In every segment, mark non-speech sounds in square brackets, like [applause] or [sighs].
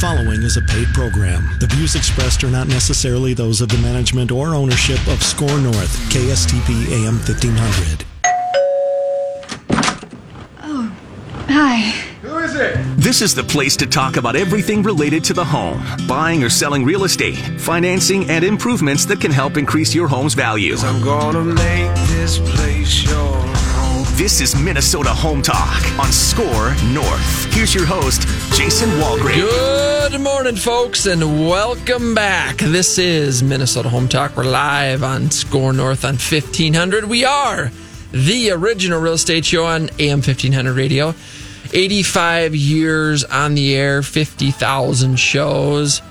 following is a paid program. The views expressed are not necessarily those of the management or ownership of SKOR North, KSTP AM 1500. Oh, Hi. Who is it? This is the place to talk about everything related to the home buying or selling real estate, financing, and improvements that can help increase your home's value. I'm gonna make this place your home. This is Minnesota Home Talk on SKOR North. Here's your host, Jason Walgrave. Good morning, folks, and welcome back. This is Minnesota Home Talk. We're live on SKOR North on 1500. We are the original real estate show on AM 1500 radio. 85 years on the air, 50,000 shows.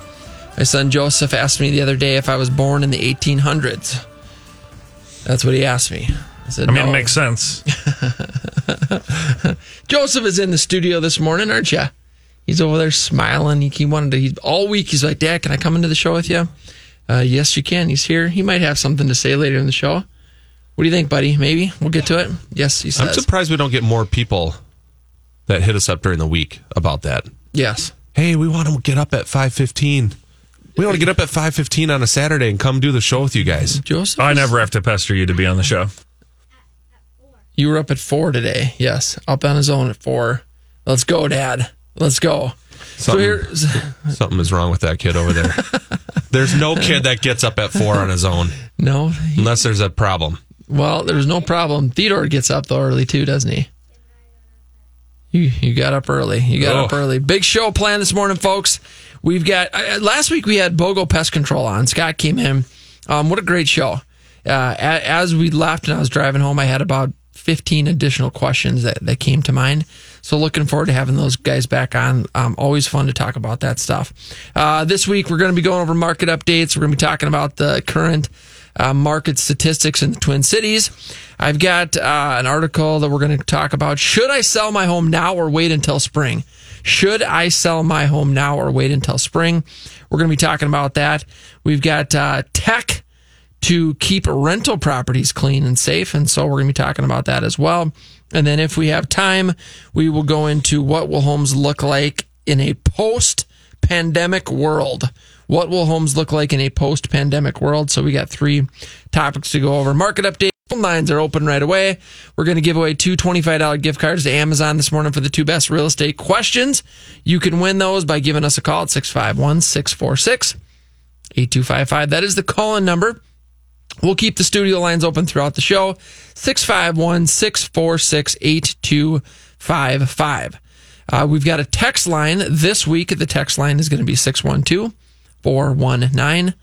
My son Joseph asked me the other day if I was born in the 1800s. That's what he asked me. I said, I mean, no. it makes sense. [laughs] Joseph is in the studio this morning, aren't you? He's over there smiling. He, he wanted to. He, all week he's like, "Dad, can I come into the show with you?" Uh, yes, you can. He's here. He might have something to say later in the show. What do you think, buddy? Maybe we'll get to it. Yes, he says. I'm surprised we don't get more people that hit us up during the week about that. yes. Hey, we want to get up at 5:15. We want to get up at 5:15 on a Saturday and come do the show with you guys. Joseph, I never have to pester you to be on the show. You were up at four today. Yes, up on his own at four. Let's go, Dad. Let's go. So Something, here's [laughs] something is wrong with that kid over there. There's no kid that gets up at 4 on his own no. unless there's a problem. Well, there's no problem. Theodore gets up though early too, doesn't he? You you got up early. You got Oh. up early. Big show planned this morning, folks. We've got uh, last week we had Bogo Pest Control on. Scott came in. Um, what a great show. Uh, as we left and I was driving home, I had about 15 additional questions that, that came to mind. So looking forward to having those guys back on. Um, always fun to talk about that stuff. Uh, this week we're going to be going over market updates. We're going to be talking about the current uh, market statistics in the Twin Cities. I've got uh, an article that we're going to talk about. Should I sell my home now or wait until spring? Should I sell my home now or wait until spring? We're going to be talking about that. We've got uh, tech to keep rental properties clean and safe. And so we're going to be talking about that as well. And then if we have time, we will go into what will homes look like in a post pandemic world. What will homes look like in a post pandemic world? So we got three topics to go over. Market update. Lines are open right away. We're going to give away two $25 gift cards to Amazon this morning for the two best real estate questions. You can win those by giving us a call at 651 646 8255. That is the call in number. We'll keep the studio lines open throughout the show. 651 646 8255. Uh, We've got a text line this week. The text line is going to be 612 419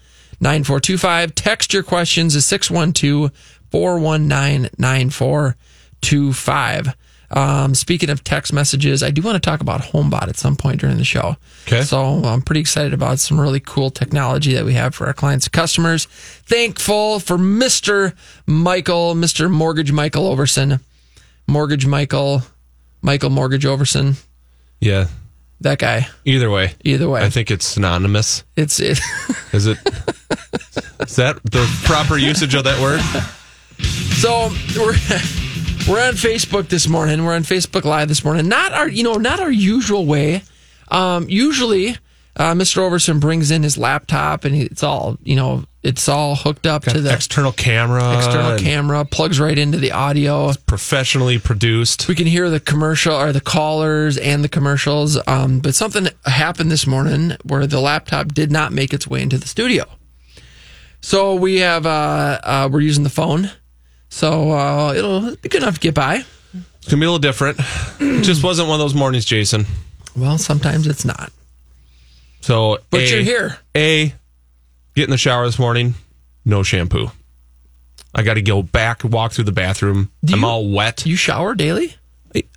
9425. Text your questions is 612 419 9425. Um, speaking of text messages, I do want to talk about HomeBot at some point during the show. Okay. So I'm pretty excited about some really cool technology that we have for our clients and customers. Thankful for Mr. Michael, Mr. Mortgage Michael Overson, Mortgage Michael, Michael Mortgage Overson, Yeah. that guy. Either way. Either way, I think it's synonymous. it's it. [laughs] Is it? is that the proper usage of that word? So we're we're on Facebook this morning. We're on Facebook Live this morning. Not our you know not our usual way. Um, usually, uh, Mr. Overson brings in his laptop and it's all you know it's all hooked up to the external camera. external camera, plugs right into the audio. Professionally produced. We can hear the commercial or the callers and the commercials. Um, but something happened this morning where the laptop did not make its way into the studio. So we have uh, uh, we're using the phone. So uh, it'll be good enough to get by. It's gonna be a little different. It just wasn't one of those mornings, Jason. Well, sometimes it's not. So, But A, you're here. A, get in the shower this morning. No shampoo. I got to go back, walk through the bathroom. I'm you- all wet. You shower daily?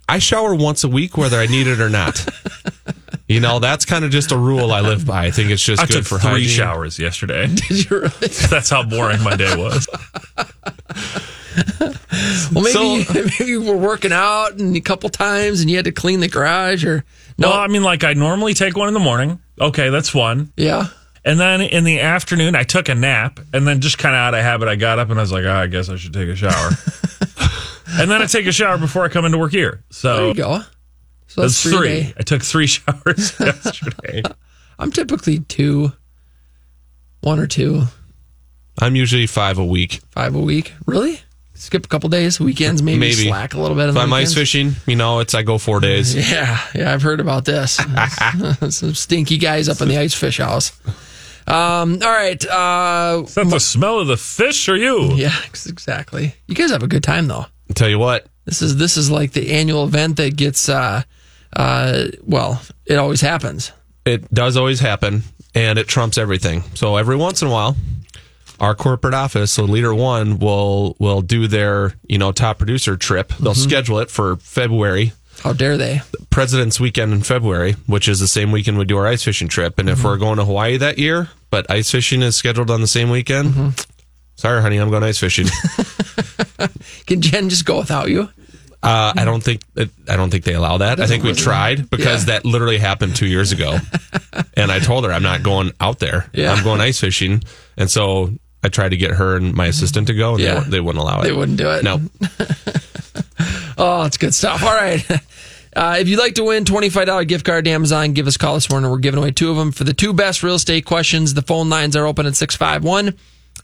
I shower once a week, whether I need it or not. [laughs] you know, that's kind of just a rule I live by. I think it's just I good took for three hygiene. showers yesterday. [laughs] Did you really? That's how boring my day was. [laughs] [laughs] Well, maybe So- [laughs] maybe you were working out and a couple times and you had to clean the garage or no? Well, I mean, like I normally take one in the morning. Okay, that's one. yeah. And then in the afternoon, I took a nap, and then just kind of out of habit, I got up and I was like, oh, I guess I should take a shower. [laughs] and then I take a shower before I come into work here. So There you go. So that's that's three. three. day. I took three showers yesterday. I'm typically two, one or two, I'm usually five a week. five a week. Really? Skip a couple days, weekends, maybe, Maybe. slack a little bit. on If I'm ice fishing, you know, it's I go four days. [laughs] Yeah, yeah, I've heard about this. [laughs] [laughs] Some stinky guys up in the ice fish house. Um, all right. Uh, Is that the smell of the fish or you? yeah, exactly. You guys have a good time though. I'll Tell you what, This is this is like the annual event that gets. Uh, uh, well, it always happens. it does always happen, and it trumps everything. So every once in a while, our corporate office, so Leader One, will will do their you know top producer trip. They'll mm-hmm. schedule it for February, How dare they? President's Weekend in February, which is the same weekend we do our ice fishing trip. And if mm-hmm. we're going to Hawaii that year, but ice fishing is scheduled on the same weekend, mm-hmm. sorry, honey, I'm going ice fishing. [laughs] [laughs] Can Jen just go without you? Uh, I don't think I don't think they allow that. I think we tried because Yeah. that literally happened two years ago, [laughs] and I told her I'm not going out there. Yeah. I'm going ice fishing, and so I tried to get her and my assistant to go, and Yeah. they, they wouldn't allow it. They wouldn't do it. No, [laughs] Oh, it's good stuff. All right. [laughs] Uh, if you'd like to win $25 gift card to Amazon, give us a call this morning. We're giving away two of them for the two best real estate questions. The phone lines are open at 651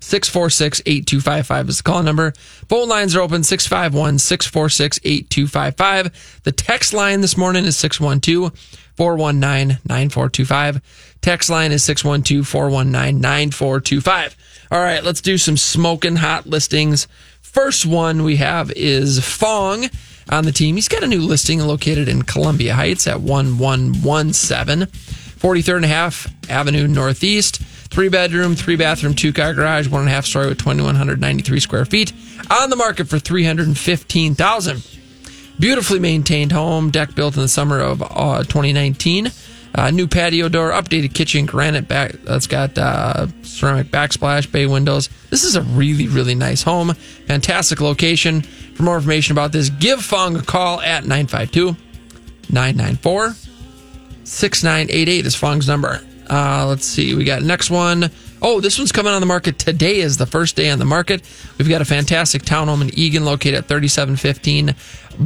646 8255 is the call number. Phone lines are open 651 646 8255. The text line this morning is 612 419 9425. Text line is 612 419 9425. All right, let's do some smoking hot listings. First one we have is Fong on the team. He's got a new listing located in Columbia Heights at 1117 43rd and a half Avenue Northeast. Three bedroom, three bathroom, two car garage, one and a half story with 2,193 square feet. On the market for 315000 Beautifully maintained home, deck built in the summer of uh, 2019. Uh, new patio door, updated kitchen, granite back. That's got uh, ceramic backsplash, bay windows. This is a really, really nice home. Fantastic location. For more information about this, give Fong a call at 952 994 6988 is Fong's number. Uh, let's see. We got next one. Oh, this one's coming on the market today is the first day on the market. We've got a fantastic townhome in Eagan located at 3715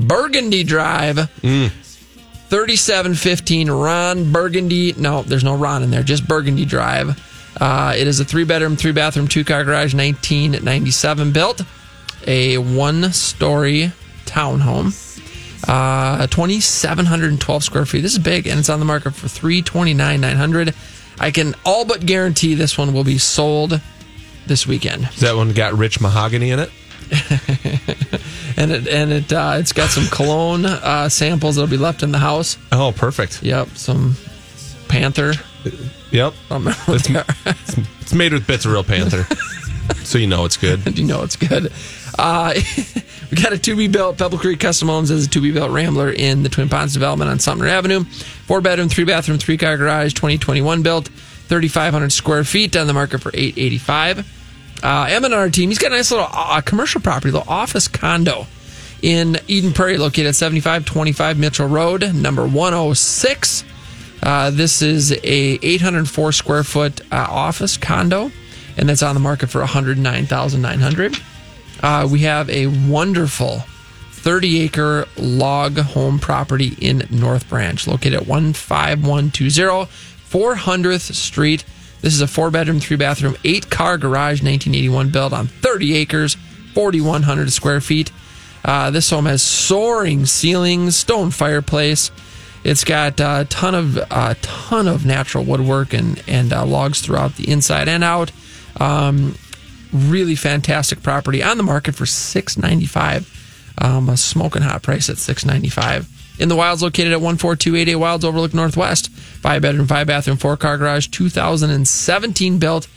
Burgundy Drive. 3715 Ron Burgundy. No, there's no Ron in there, just Burgundy Drive. Uh, it is a three bedroom, three bathroom, two car garage, 1997 built. A one story townhome. Uh, 2,712 square feet. This is big, and it's on the market for 329,900. I can all but guarantee this one will be sold this weekend, Has that one got rich mahogany in it? [laughs] and it and it uh, it's got some cologne uh, samples that'll be left in the house. Oh, perfect. Yep, some Panther. Yep. I don't remember what they are. It's made with bits of real panther, [laughs] so you know it's good. you know it's good. Uh, [laughs] we got a to be built Pebble Creek Custom Homes as a to be built Rambler in the Twin Ponds development on Sumner Avenue. Four bedroom, three bathroom, three car garage, 2021 built, 3,500 square feet on the market for 885. Uh, Em and our team, he's got a nice little uh, commercial property, little office condo in Eden Prairie, located at 7525 Mitchell Road, number 106. Uh, this is a 804 square foot uh, office condo, and that's on the market for 109,900. Uh, we have a wonderful 30 acre log home property in North Branch, located at 15120 400th Street. This is a four bedroom, three bathroom, eight car garage, 1981 built on 30 acres, 4,100 square feet. Uh, this home has soaring ceilings, stone fireplace. It's got a ton of a ton of natural woodwork and and uh, logs throughout the inside and out. Um, really fantastic property on the market for six ninety five. Um, a smoking hot price at six ninety five. In the Wilds, located at one four two eight eight Wilds Overlook Northwest, five bedroom, five bathroom, four car garage, two thousand and seventeen built,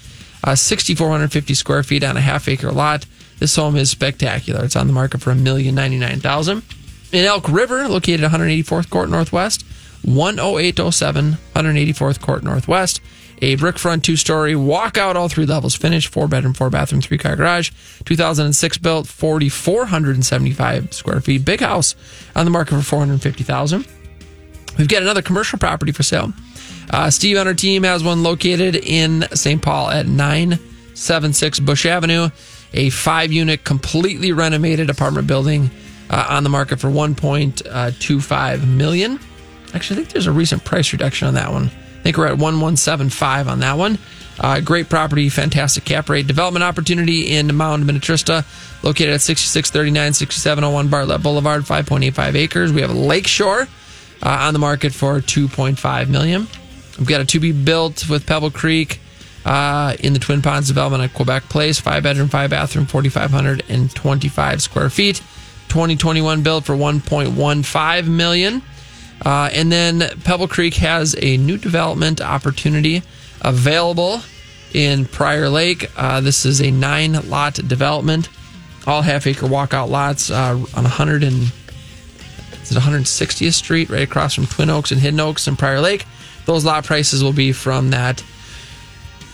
uh, sixty four hundred fifty square feet on a half acre lot. This home is spectacular. It's on the market for a million ninety nine thousand. In Elk River, located 184th Court Northwest, 10807, 184th Court Northwest. A brick front two story walkout, all three levels finished, four bedroom, four bathroom, three car garage, 2006 built, 4,475 square feet. Big house on the market for 450,000. We've got another commercial property for sale. Uh, Steve on our team has one located in St. Paul at 976 Bush Avenue, a five unit, completely renovated apartment building uh, on the market for 1.25 million. Actually, I think there's a recent price reduction on that one. I think we're at 1175 on that one. Uh, great property, fantastic cap rate. Development opportunity in Mound Minnetrista, located at 6639 6701 Bartlett Boulevard, 5.85 acres. We have Lakeshore uh, on the market for 2.5 million. We've got a to be built with Pebble Creek uh, in the Twin Ponds development at Quebec Place, five bedroom, five bathroom, 4,525 square feet. 2021 built for 1.15 million. Uh, and then Pebble Creek has a new development opportunity available in Prior Lake. Uh, this is a nine lot development, all half acre walkout lots uh, on 100 and is it 160th Street, right across from Twin Oaks and Hidden Oaks and Prior Lake. Those lot prices will be from that.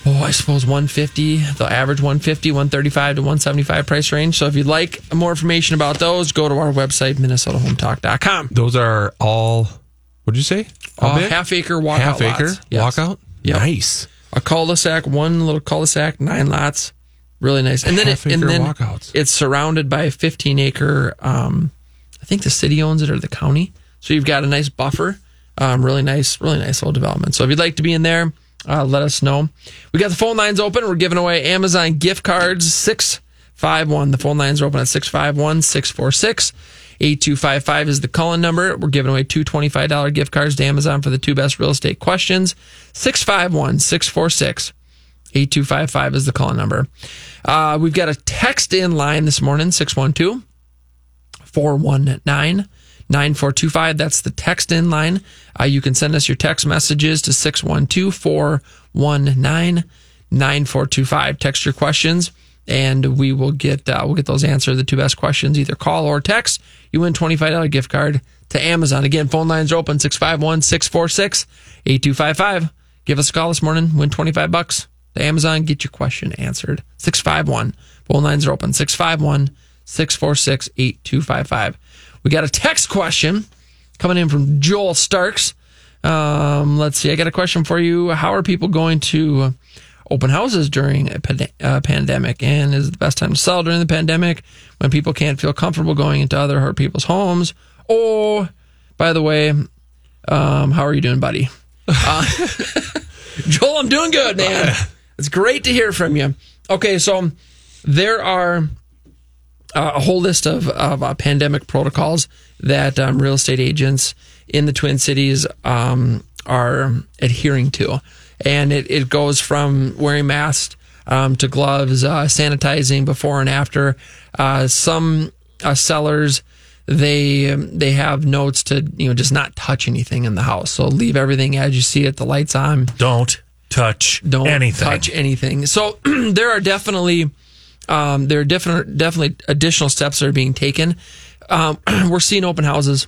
Oh, I suppose 150, the average 150, 135 to 175 price range. So if you'd like more information about those, go to our website, minnesotahometalk.com. Those are all. What'd you say? Uh, half acre walkout half acre. Yes. walkout. Yep. Nice. a cul-de-sac, one little cul-de-sac, nine lots, really nice. And then it, and then walkouts. it's surrounded by a 15 acre. Um, I think the city owns it or the county, so you've got a nice buffer. Um, really nice, really nice little development. So if you'd like to be in there, uh, let us know. We got the phone lines open. We're giving away Amazon gift cards six five one. The phone lines are open at 651 646 8255 is the call-in number. We're giving away two $25 gift cards to Amazon for the two best real estate questions. 651 646 8255 is the call number. Uh, we've got a text in line this morning 612 419 9425. That's the text in line. Uh, you can send us your text messages to 612 419 9425. Text your questions and we will get uh, we'll get those answered. The two best questions, either call or text. You win $25 gift card to Amazon. Again, phone lines are open 651 646 8255. Give us a call this morning, win 25 bucks to Amazon, get your question answered. 651. Phone lines are open 651 646 8255. We got a text question coming in from Joel Starks. Um, let's see. I got a question for you. How are people going to open houses during a pand- uh, pandemic? And is it the best time to sell during the pandemic when people can't feel comfortable going into other people's homes? Oh, by the way, um, how are you doing, buddy? Uh, [laughs] Joel, I'm doing good, man. [laughs] It's great to hear from you. Okay, so there are uh, a whole list of, of uh, pandemic protocols that um, real estate agents in the Twin Cities um, are adhering to. And it, it goes from wearing masks um, to gloves, uh, sanitizing before and after. Uh, some uh, sellers they they have notes to you know just not touch anything in the house. So leave everything as you see it. The lights on Don't touch don't anything. touch anything. So [clears throat] there are definitely um, there are different definitely additional steps that are being taken. Um, [clears throat] we're seeing open houses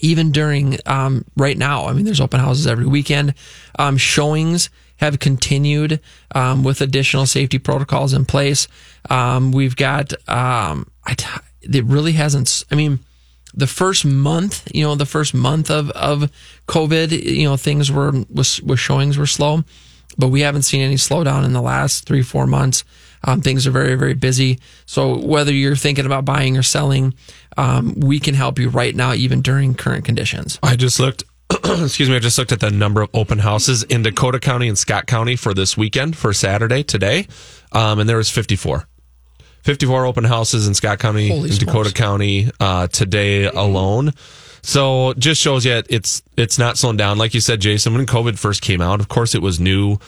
even during um, right now. I mean, there's open houses every weekend. Um, showings have continued um, with additional safety protocols in place. Um, we've got um, it really hasn't. I mean, the first month, you know, the first month of of COVID, you know, things were was was showings were slow, but we haven't seen any slowdown in the last three four months. Um, things are very very busy. So whether you're thinking about buying or selling, um, we can help you right now, even during current conditions. I just looked. [clears throat] excuse me. I just looked at the number of open houses in Dakota County and Scott County for this weekend for Saturday today, um, and there was 54. 54 open houses in Scott County Holy and Dakota smokes. County uh, today alone. So just shows you it's it's not slowing down. Like you said, Jason, when COVID first came out, of course it was new.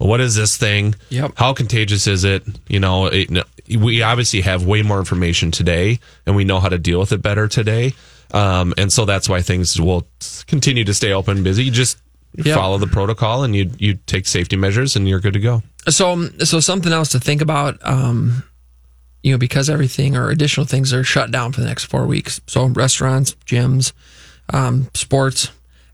What is this thing? Yep. How contagious is it? You know, it, we obviously have way more information today, and we know how to deal with it better today. Um, and so that's why things will continue to stay open, and busy. You just Yep. follow the protocol, and you you take safety measures, and you're good to go. So, so something else to think about, um, you know, because everything or additional things are shut down for the next four weeks. So, restaurants, gyms, um, sports,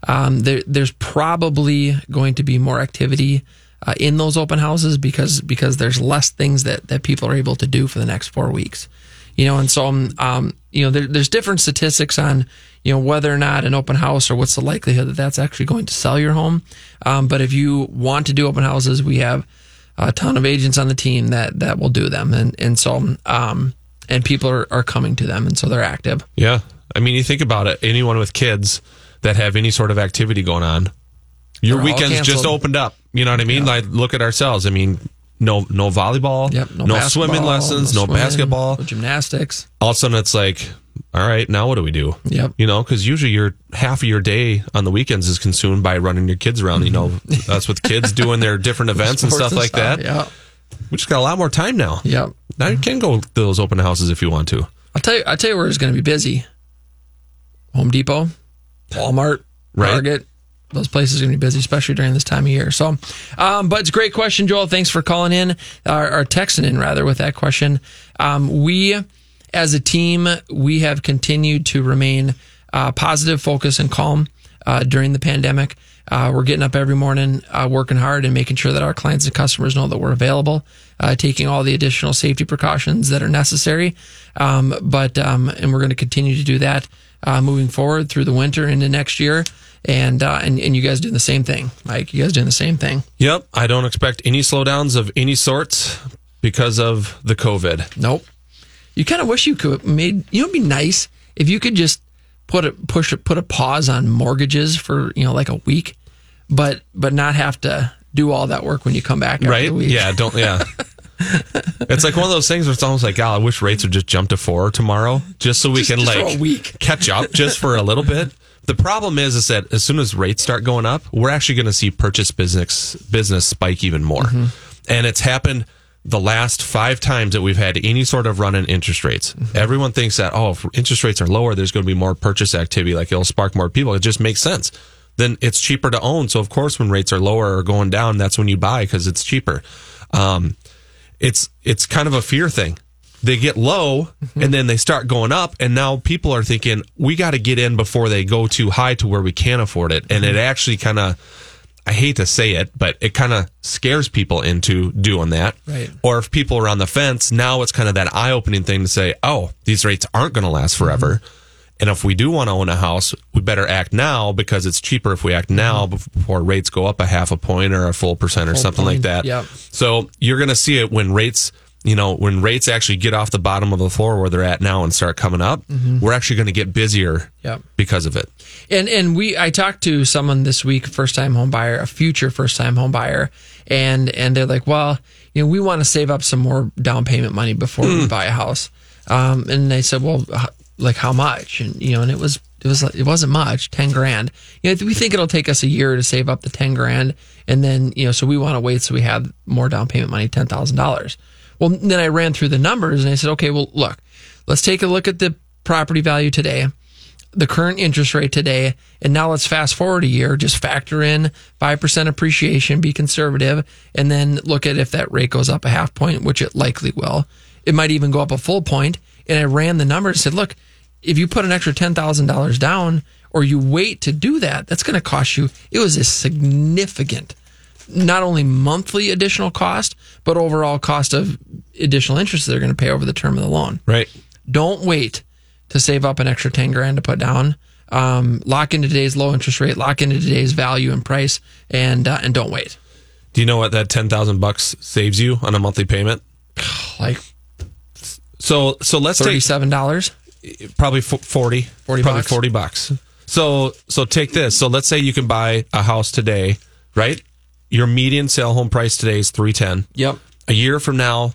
um, there, there's probably going to be more activity uh, in those open houses because because there's less things that that people are able to do for the next four weeks. You know, and so um, you know, there, there's different statistics on you know whether or not an open house or what's the likelihood that that's actually going to sell your home. Um, but if you want to do open houses, we have a ton of agents on the team that that will do them, and and so um, and people are, are coming to them, and so they're active. Yeah. I mean, you think about it, anyone with kids that have any sort of activity going on, Your They're weekends just opened up. You know what I mean? Like look at ourselves. I mean, no no volleyball, Yep. No, no swimming lessons, no, swimming, basketball. no gymnastics. All of a sudden, it's like, all right, now what do we do? Yep. You know, because usually your half of your day on the weekends is consumed by running your kids around. You know, mm-hmm. [laughs] that's with kids doing their different events and stuff like that. Yeah. We just got a lot more time now. Yep. Now you can go to those open houses if you want to. I'll tell you. I'll tell you where it's going to be busy. Home Depot, Walmart, Right. Target. Those places are going to be busy, especially during this time of year. So, um, but it's a great question, Joel. Thanks for calling in or, or texting in rather with that question. Um, we, as a team, we have continued to remain uh, positive, focused, and calm uh, during the pandemic. Uh, we're getting up every morning, uh, working hard, and making sure that our clients and customers know that we're available, uh, taking all the additional safety precautions that are necessary. Um, but um, and we're going to continue to do that uh, moving forward through the winter into next year. And, uh, and and you guys doing the same thing, Like You guys doing the same thing. Yep. I don't expect any slowdowns of any sorts because of the COVID. Nope. You kind of wish you could made. You know, it'd be nice if you could just put a push put a pause on mortgages for you know like a week, but but not have to do all that work when you come back. After right? The week. Yeah, don't yeah. [laughs] it's like one of those things where it's almost like, God, I wish rates would just jump to four tomorrow, just so we Just- can just like catch up just for a little bit. [laughs] The problem is, is that as soon as rates start going up, we're actually going to see purchase business business spike even more, Mm-hmm. and it's happened the last five times that we've had any sort of run in interest rates. Mm-hmm. Everyone thinks that oh, if interest rates are lower, there's going to be more purchase activity, like it'll spark more people. It just makes sense. Then it's cheaper to own. So of course, when rates are lower or going down, that's when you buy because it's cheaper. Um, it's it's kind of a fear thing. They get low mm-hmm. and then they start going up, and now people are thinking we got to get in before they go too high to where we can't afford it. And it mm-hmm. actually kind of, I hate to say it, but it kind of scares people into doing that. Right. Or if people are on the fence, now it's kind of that eye opening thing to say, oh, these rates aren't going to last mm-hmm. forever. And if we do want to own a house, we better act now because it's cheaper if we act now before rates go up a half a point or a full percent or Full something like that. yep. So you're going to see it when rates, you know, when rates actually get off the bottom of the floor where they're at now and start coming up, we're actually going to get busier Mm-hmm. Yep. because of it. And and we I talked to someone this week, first time home buyer, a future first time home buyer, and and they're like, well, you know, we want to save up some more down payment money before we buy a house. Um, and they said, well, like how much? And you know, and it was it was it wasn't much, ten grand. You know, we think it'll take us a year to save up the ten grand, and then you know, so we want to wait so we have more down payment money, ten thousand dollars. Well, then I ran through the numbers and I said, okay, well, look, let's take a look at the property value today the current interest rate today. And now let's fast forward a year, just factor in 5% appreciation, be conservative, and then look at if that rate goes up a half point, which it likely will. It might even go up a full point. And I ran the numbers and said, look, if you put an extra $10,000 down or you wait to do that, that's going to cost you, it was a significant, not only monthly additional cost, but overall cost of additional interest they're going to pay over the term of the loan Right. don't wait to save up an extra 10 grand to put down. Um, lock into today's low interest rate, lock into today's value and price, and uh, and don't wait. Do you know what that 10,000 bucks saves you on a monthly payment? [sighs] Like So, so let's take thirty-seven dollars. probably 40 40 probably bucks. 40 bucks so so take this so let's say you can buy a house today right your median sale home price today is 310 Yep. a year from now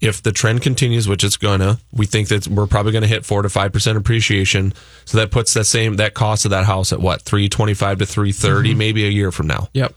if the trend continues which it's gonna we think that we're probably gonna hit 4 to 5% appreciation so that puts that same that cost of that house at what 325 to 330 Mm-hmm. maybe a year from now Yep.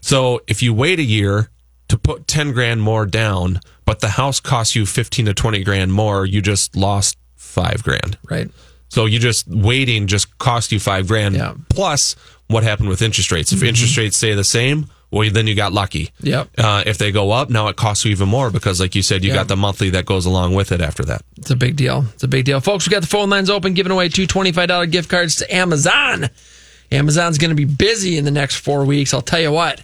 so if you wait a year to put 10 grand more down, but the house costs you 15 to 20 grand more, you just lost five grand. Right. So you just waiting just cost you five grand Yeah. plus what happened with interest rates. If interest rates stay the same, well, then you got lucky. Yep. Uh, if they go up, now it costs you even more because, like you said, you Yeah. got the monthly that goes along with it after that. It's a big deal. It's a big deal. Folks, we got the phone lines open, giving away two $25 gift cards to Amazon. Amazon's going to be busy in the next four weeks. I'll tell you what.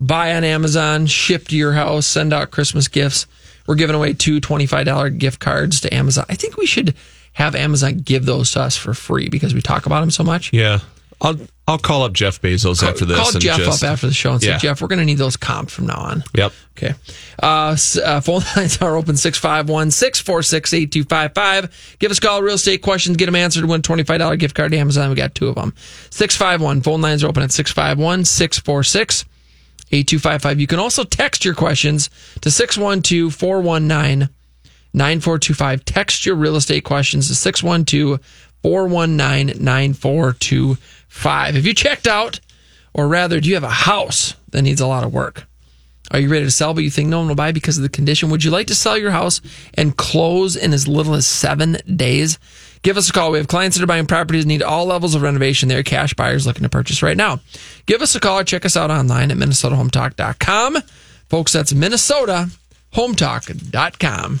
Buy on Amazon, ship to your house, send out Christmas gifts. We're giving away two $25 gift cards to Amazon. I think we should have Amazon give those to us for free because we talk about them so much. Yeah. I'll I'll call up Jeff Bezos after this. Call Jeff just- up after the show and say, Yeah. Jeff, we're going to need those comped from now on. Yep. Okay. Uh, uh, phone [laughs] lines are open 651 646 8255. Give us a call, real estate questions, get them answered, win a $25 gift card to Amazon. We got two of them. 651. Phone lines are open at 651 646 8255. You can also text your questions to 612 419 9425. Text your real estate questions to 612 419 9425. If you checked out, or rather, do you have a house that needs a lot of work? Are you ready to sell, but you think no one will buy because of the condition? Would you like to sell your house and close in as little as seven days? Give us a call. We have clients that are buying properties, need all levels of renovation. They're cash buyers looking to purchase right now. Give us a call or check us out online at minnesotahometalk.com. Folks, that's minnesotahometalk.com.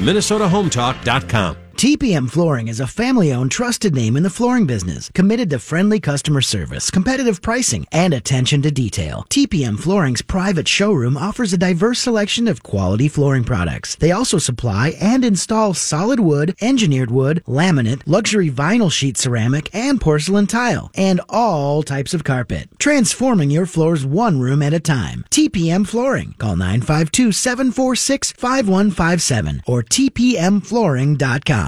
MinnesotaHometalk.com. TPM Flooring is a family owned, trusted name in the flooring business, committed to friendly customer service, competitive pricing, and attention to detail. TPM Flooring's private showroom offers a diverse selection of quality flooring products. They also supply and install solid wood, engineered wood, laminate, luxury vinyl sheet ceramic, and porcelain tile, and all types of carpet, transforming your floors one room at a time. TPM Flooring. Call 952 746 5157 or tpmflooring.com.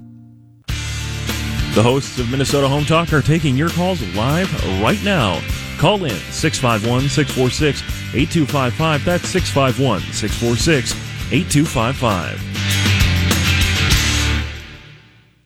The hosts of Minnesota Home Talk are taking your calls live right now. Call in 651 646 8255. That's 651 646 8255.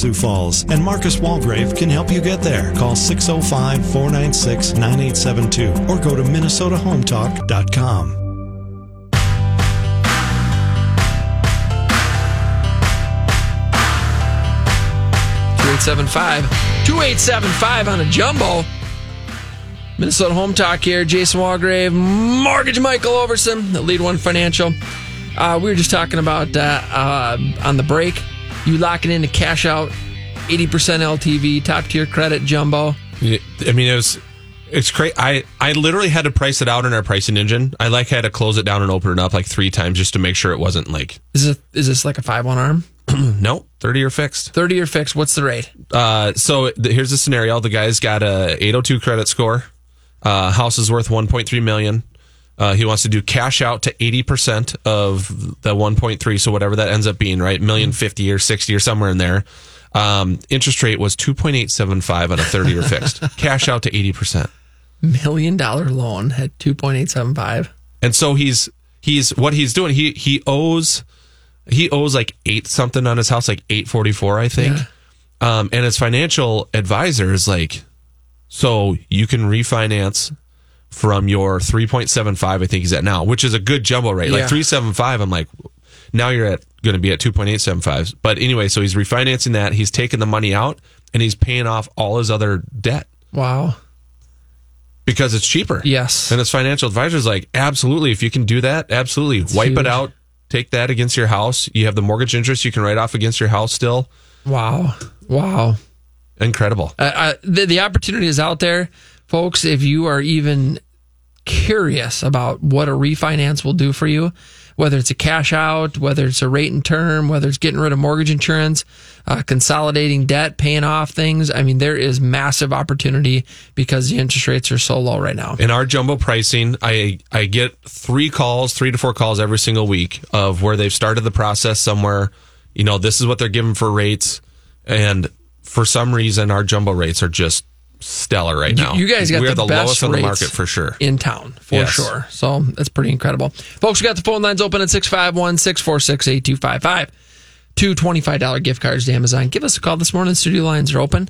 Sioux Falls, and Marcus Walgrave can help you get there. Call 605 496 9872 or go to MinnesotaHometalk.com. Seven five, two eight seven five on a jumbo. Minnesota Home Talk here. Jason Walgrave, Mortgage Michael Overson, the Lead One Financial. Uh, we were just talking about uh, uh, on the break. You locking in to cash out 80% LTV, top tier credit, jumbo. I mean, it was it's great. I I literally had to price it out in our pricing engine. I like had to close it down and open it up like three times just to make sure it wasn't like Is this, is this like a 5 1 arm? [clears throat] no thirty year fixed. 30 year fixed. What's the rate? Uh, so th- here's the scenario: the guy's got a 802 credit score. Uh, house is worth 1.3 million. Uh, he wants to do cash out to 80% of the 1.3. So whatever that ends up being, right? Million fifty or 60 or somewhere in there. Um, interest rate was 2.875 on a 30 year [laughs] fixed. Cash out to 80%. Million dollar loan at 2.875. And so he's he's what he's doing. He he owes he owes like eight something on his house, like eight forty four, I think. Um, and his financial advisor is like, so you can refinance from your three point seven five. I think he's at now, which is a good jumbo rate. Like Yeah. three seven five. I'm like, now you're at going to be at two point eight seven five. But anyway, so he's refinancing that. He's taking the money out and he's paying off all his other debt Wow. because it's cheaper. Yes. And his financial advisor's like, absolutely. If you can do that, absolutely. Wipe huge. it out. Take that against your house. You have the mortgage interest you can write off against your house still. Wow. Wow. Incredible. Uh, uh, the, the opportunity is out there, folks. If you are even curious about what a refinance will do for you, whether it's a cash out, whether it's a rate and term, whether it's getting rid of mortgage insurance, uh, consolidating debt, paying off things. I mean, there is massive opportunity because the interest rates are so low right now. In our jumbo pricing, I I get three calls, three to four calls every single week of where they've started the process somewhere. You know, this is what they're giving for rates, and for some reason, our jumbo rates are just stellar right now. You guys got we're the, the, best lowest on the market for sure. in town for Yes. sure. So that's pretty incredible, folks. We got the phone lines open at 651-646-8255. Two $25 gift cards to Amazon. Give us a call this morning. Studio lines are open.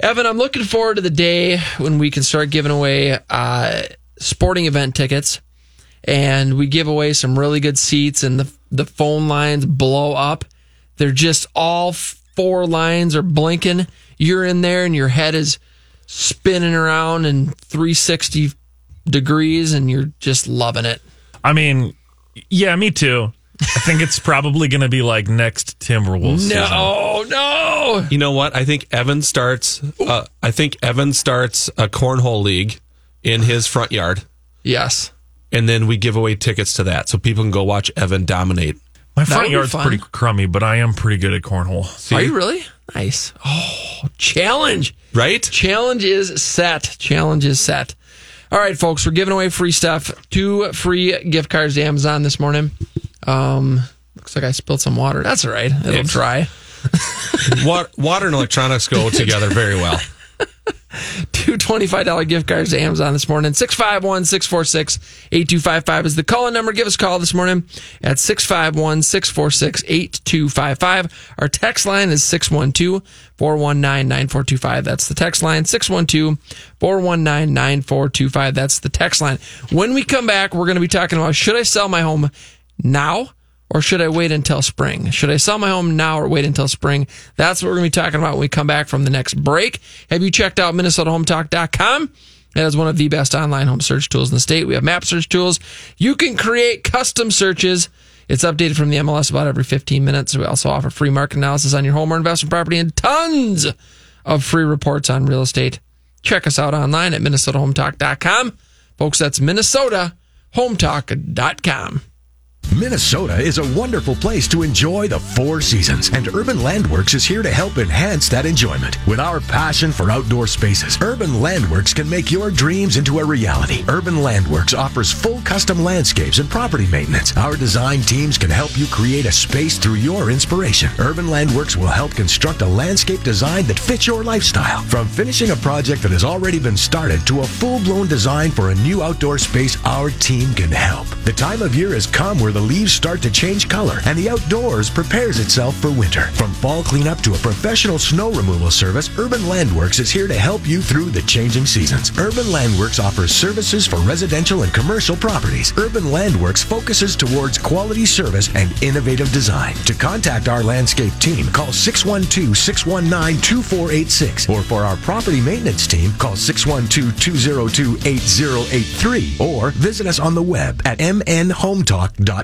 Evan, I'm looking forward to the day when we can start giving away uh, sporting event tickets, and we give away some really good seats, and the the phone lines blow up. They're just all four lines are blinking. You're in there, and your head is spinning around in 360 degrees, and you're just loving it. I mean, yeah, me too. I think it's probably going to be like next Timberwolves. season. No, no. You know what? I think Evan starts. Uh, I think Evan starts a cornhole league in his front yard, Yes. and then we give away tickets to that so people can go watch Evan dominate. My front yard's pretty crummy, but I am pretty good at cornhole. See? Are you really? Nice. Oh, challenge. right? Challenge is set. Challenge is set. All right, folks, we're giving away free stuff. Two free gift cards to Amazon this morning. Um, looks like I spilled some water. That's all right. It'll It's- dry. [laughs] Water, water and electronics go together very well. [laughs] Two $25 gift cards to Amazon this morning. 651 646 8255 is the call in number. Give us a call this morning at 651 646 8255. Our text line is 612 419 9425. That's the text line 612 419 9425. That's the text line. When we come back, we're going to be talking about should I sell my home now? Or should I wait until spring? Should I sell my home now or wait until spring? That's what we're going to be talking about when we come back from the next break. Have you checked out MinnesotaHometalk.com? That is one of the best online home search tools in the state. We have map search tools. You can create custom searches. It's updated from the MLS about every 15 minutes. We also offer free market analysis on your home or investment property and tons of free reports on real estate. Check us out online at MinnesotaHometalk.com. Folks, that's MinnesotaHometalk.com. Minnesota is a wonderful place to enjoy the four seasons, and Urban Landworks is here to help enhance that enjoyment. With our passion for outdoor spaces, Urban Landworks can make your dreams into a reality. Urban Landworks offers full custom landscapes and property maintenance. Our design teams can help you create a space through your inspiration. Urban Landworks will help construct a landscape design that fits your lifestyle. From finishing a project that has already been started to a full blown design for a new outdoor space, our team can help. The time of year has come where the leaves start to change color and the outdoors prepares itself for winter. From fall cleanup to a professional snow removal service, Urban Landworks is here to help you through the changing seasons. Urban Landworks offers services for residential and commercial properties. Urban Landworks focuses towards quality service and innovative design. To contact our landscape team, call 612-619-2486 or for our property maintenance team, call 612-202-8083 or visit us on the web at mnhometalk.com.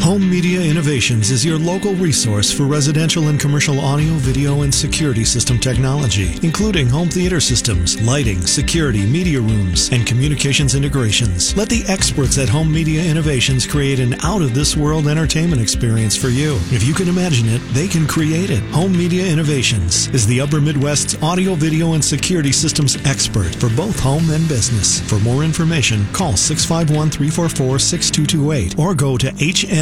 Home Media Innovations is your local resource for residential and commercial audio, video, and security system technology, including home theater systems, lighting, security, media rooms, and communications integrations. Let the experts at Home Media Innovations create an out of this world entertainment experience for you. If you can imagine it, they can create it. Home Media Innovations is the Upper Midwest's audio, video, and security systems expert for both home and business. For more information, call 651 344 6228 or go to HM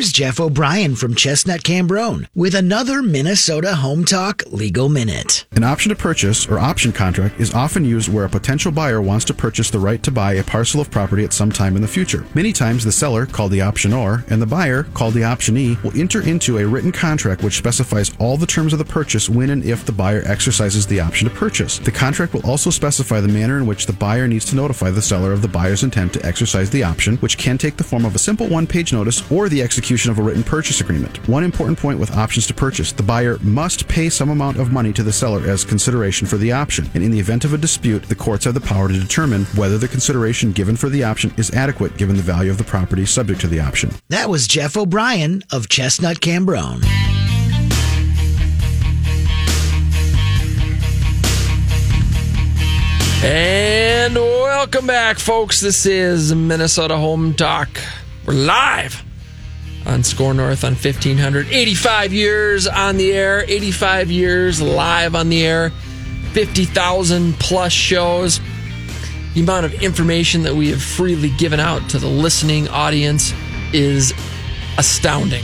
Jeff O'Brien from Chestnut Cambronne with another Minnesota Home Talk Legal Minute. An option to purchase or option contract is often used where a potential buyer wants to purchase the right to buy a parcel of property at some time in the future. Many times the seller, called the optionor, and the buyer, called the optionee, will enter into a written contract which specifies all the terms of the purchase when and if the buyer exercises the option to purchase. The contract will also specify the manner in which the buyer needs to notify the seller of the buyer's intent to exercise the option, which can take the form of a simple one-page notice or the execution of a written purchase agreement. One important point with options to purchase the buyer must pay some amount of money to the seller as consideration for the option, and in the event of a dispute, the courts have the power to determine whether the consideration given for the option is adequate given the value of the property subject to the option. That was Jeff O'Brien of Chestnut Cambronne. And welcome back, folks. This is Minnesota Home Talk. We're live on SKOR North on 1500. 85 years on the air, 85 years live on the air, 50,000 plus shows. The amount of information that we have freely given out to the listening audience is astounding.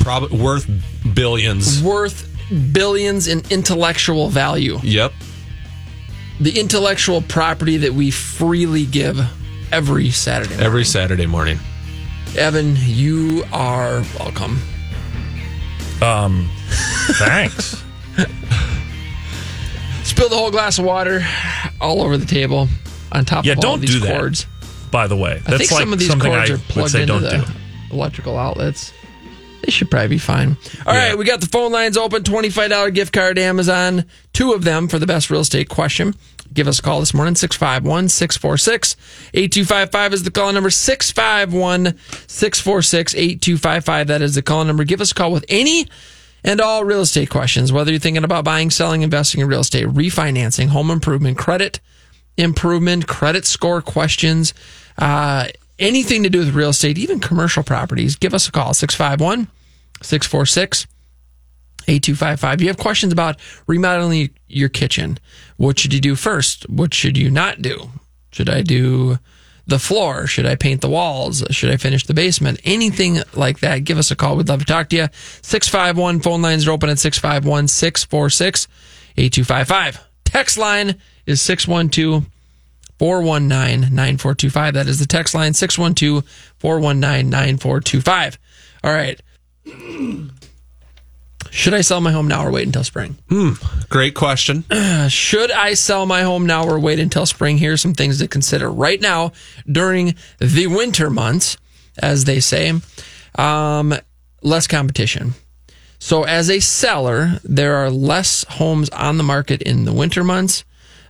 Probably worth billions. Worth billions in intellectual value. Yep. The intellectual property that we freely give every Saturday morning. Every Saturday morning. Evan, you are welcome. Um, thanks. [laughs] Spill the whole glass of water all over the table on top Yeah, of all don't these do that. cords. By the way, I that's think like some of these cords I are plugged say into the do. electrical outlets. They should probably be fine. All right, we got the phone lines open. $25 gift card to Amazon. Two of them for the best real estate question. Give us a call this morning, 651 646 8255 is the call number. 651 646 8255. That is the call number. Give us a call with any and all real estate questions, whether you're thinking about buying, selling, investing in real estate, refinancing, home improvement, credit improvement, credit score questions, uh, anything to do with real estate, even commercial properties. Give us a call, 651 646 8255. You have questions about remodeling your kitchen. What should you do first? What should you not do? Should I do the floor? Should I paint the walls? Should I finish the basement? Anything like that, give us a call. We'd love to talk to you. 651 phone lines are open at 651 646 8255. Text line is 612 419 9425. That is the text line 612 419 9425. All right. Should I sell my home now or wait until spring? Hmm. Great question. [clears throat] Should I sell my home now or wait until spring? Here are some things to consider right now during the winter months, as they say. Um, less competition. So, as a seller, there are less homes on the market in the winter months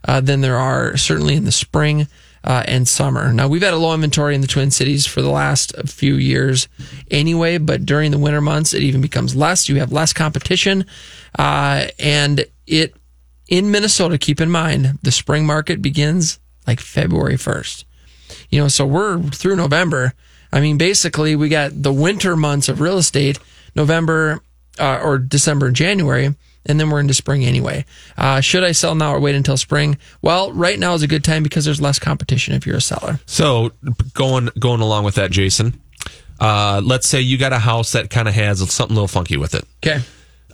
uh, than there are certainly in the spring uh, and summer. Now, we've had a low inventory in the Twin Cities for the last few years anyway, but during the winter months, it even becomes less. You have less competition. Uh, and it, in Minnesota, keep in mind, the spring market begins like February 1st. You know, so we're through November. I mean, basically, we got the winter months of real estate, November uh, or December and January, and then we're into spring anyway. Uh, should I sell now or wait until spring? Well, right now is a good time because there's less competition if you're a seller. So going going along with that, Jason. Uh, let's say you got a house that kind of has something a little funky with it. Okay.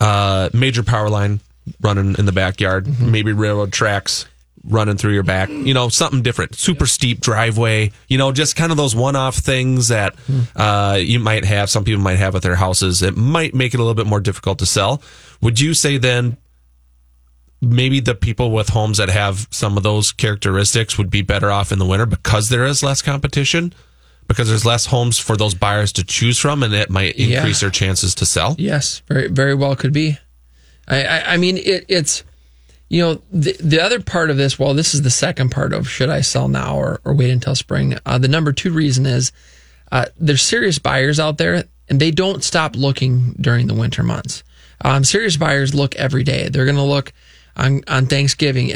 Uh, major power line running in the backyard, Mm-hmm. maybe railroad tracks running through your back. You know, something different. Super steep driveway. You know, just kind of those one-off things that Hmm. uh, you might have. Some people might have with their houses. It might make it a little bit more difficult to sell. Would you say then? Maybe the people with homes that have some of those characteristics would be better off in the winter because there is less competition, because there's less homes for those buyers to choose from, and it might Yeah. increase their chances to sell. Yes, very very well could be. I I, I mean it, it's you know the the other part of this. Well, this is the second part of should I sell now or, or wait until spring. Uh, the number two reason is uh, there's serious buyers out there and they don't stop looking during the winter months. Um, serious buyers look every day. They're going to look on on Thanksgiving.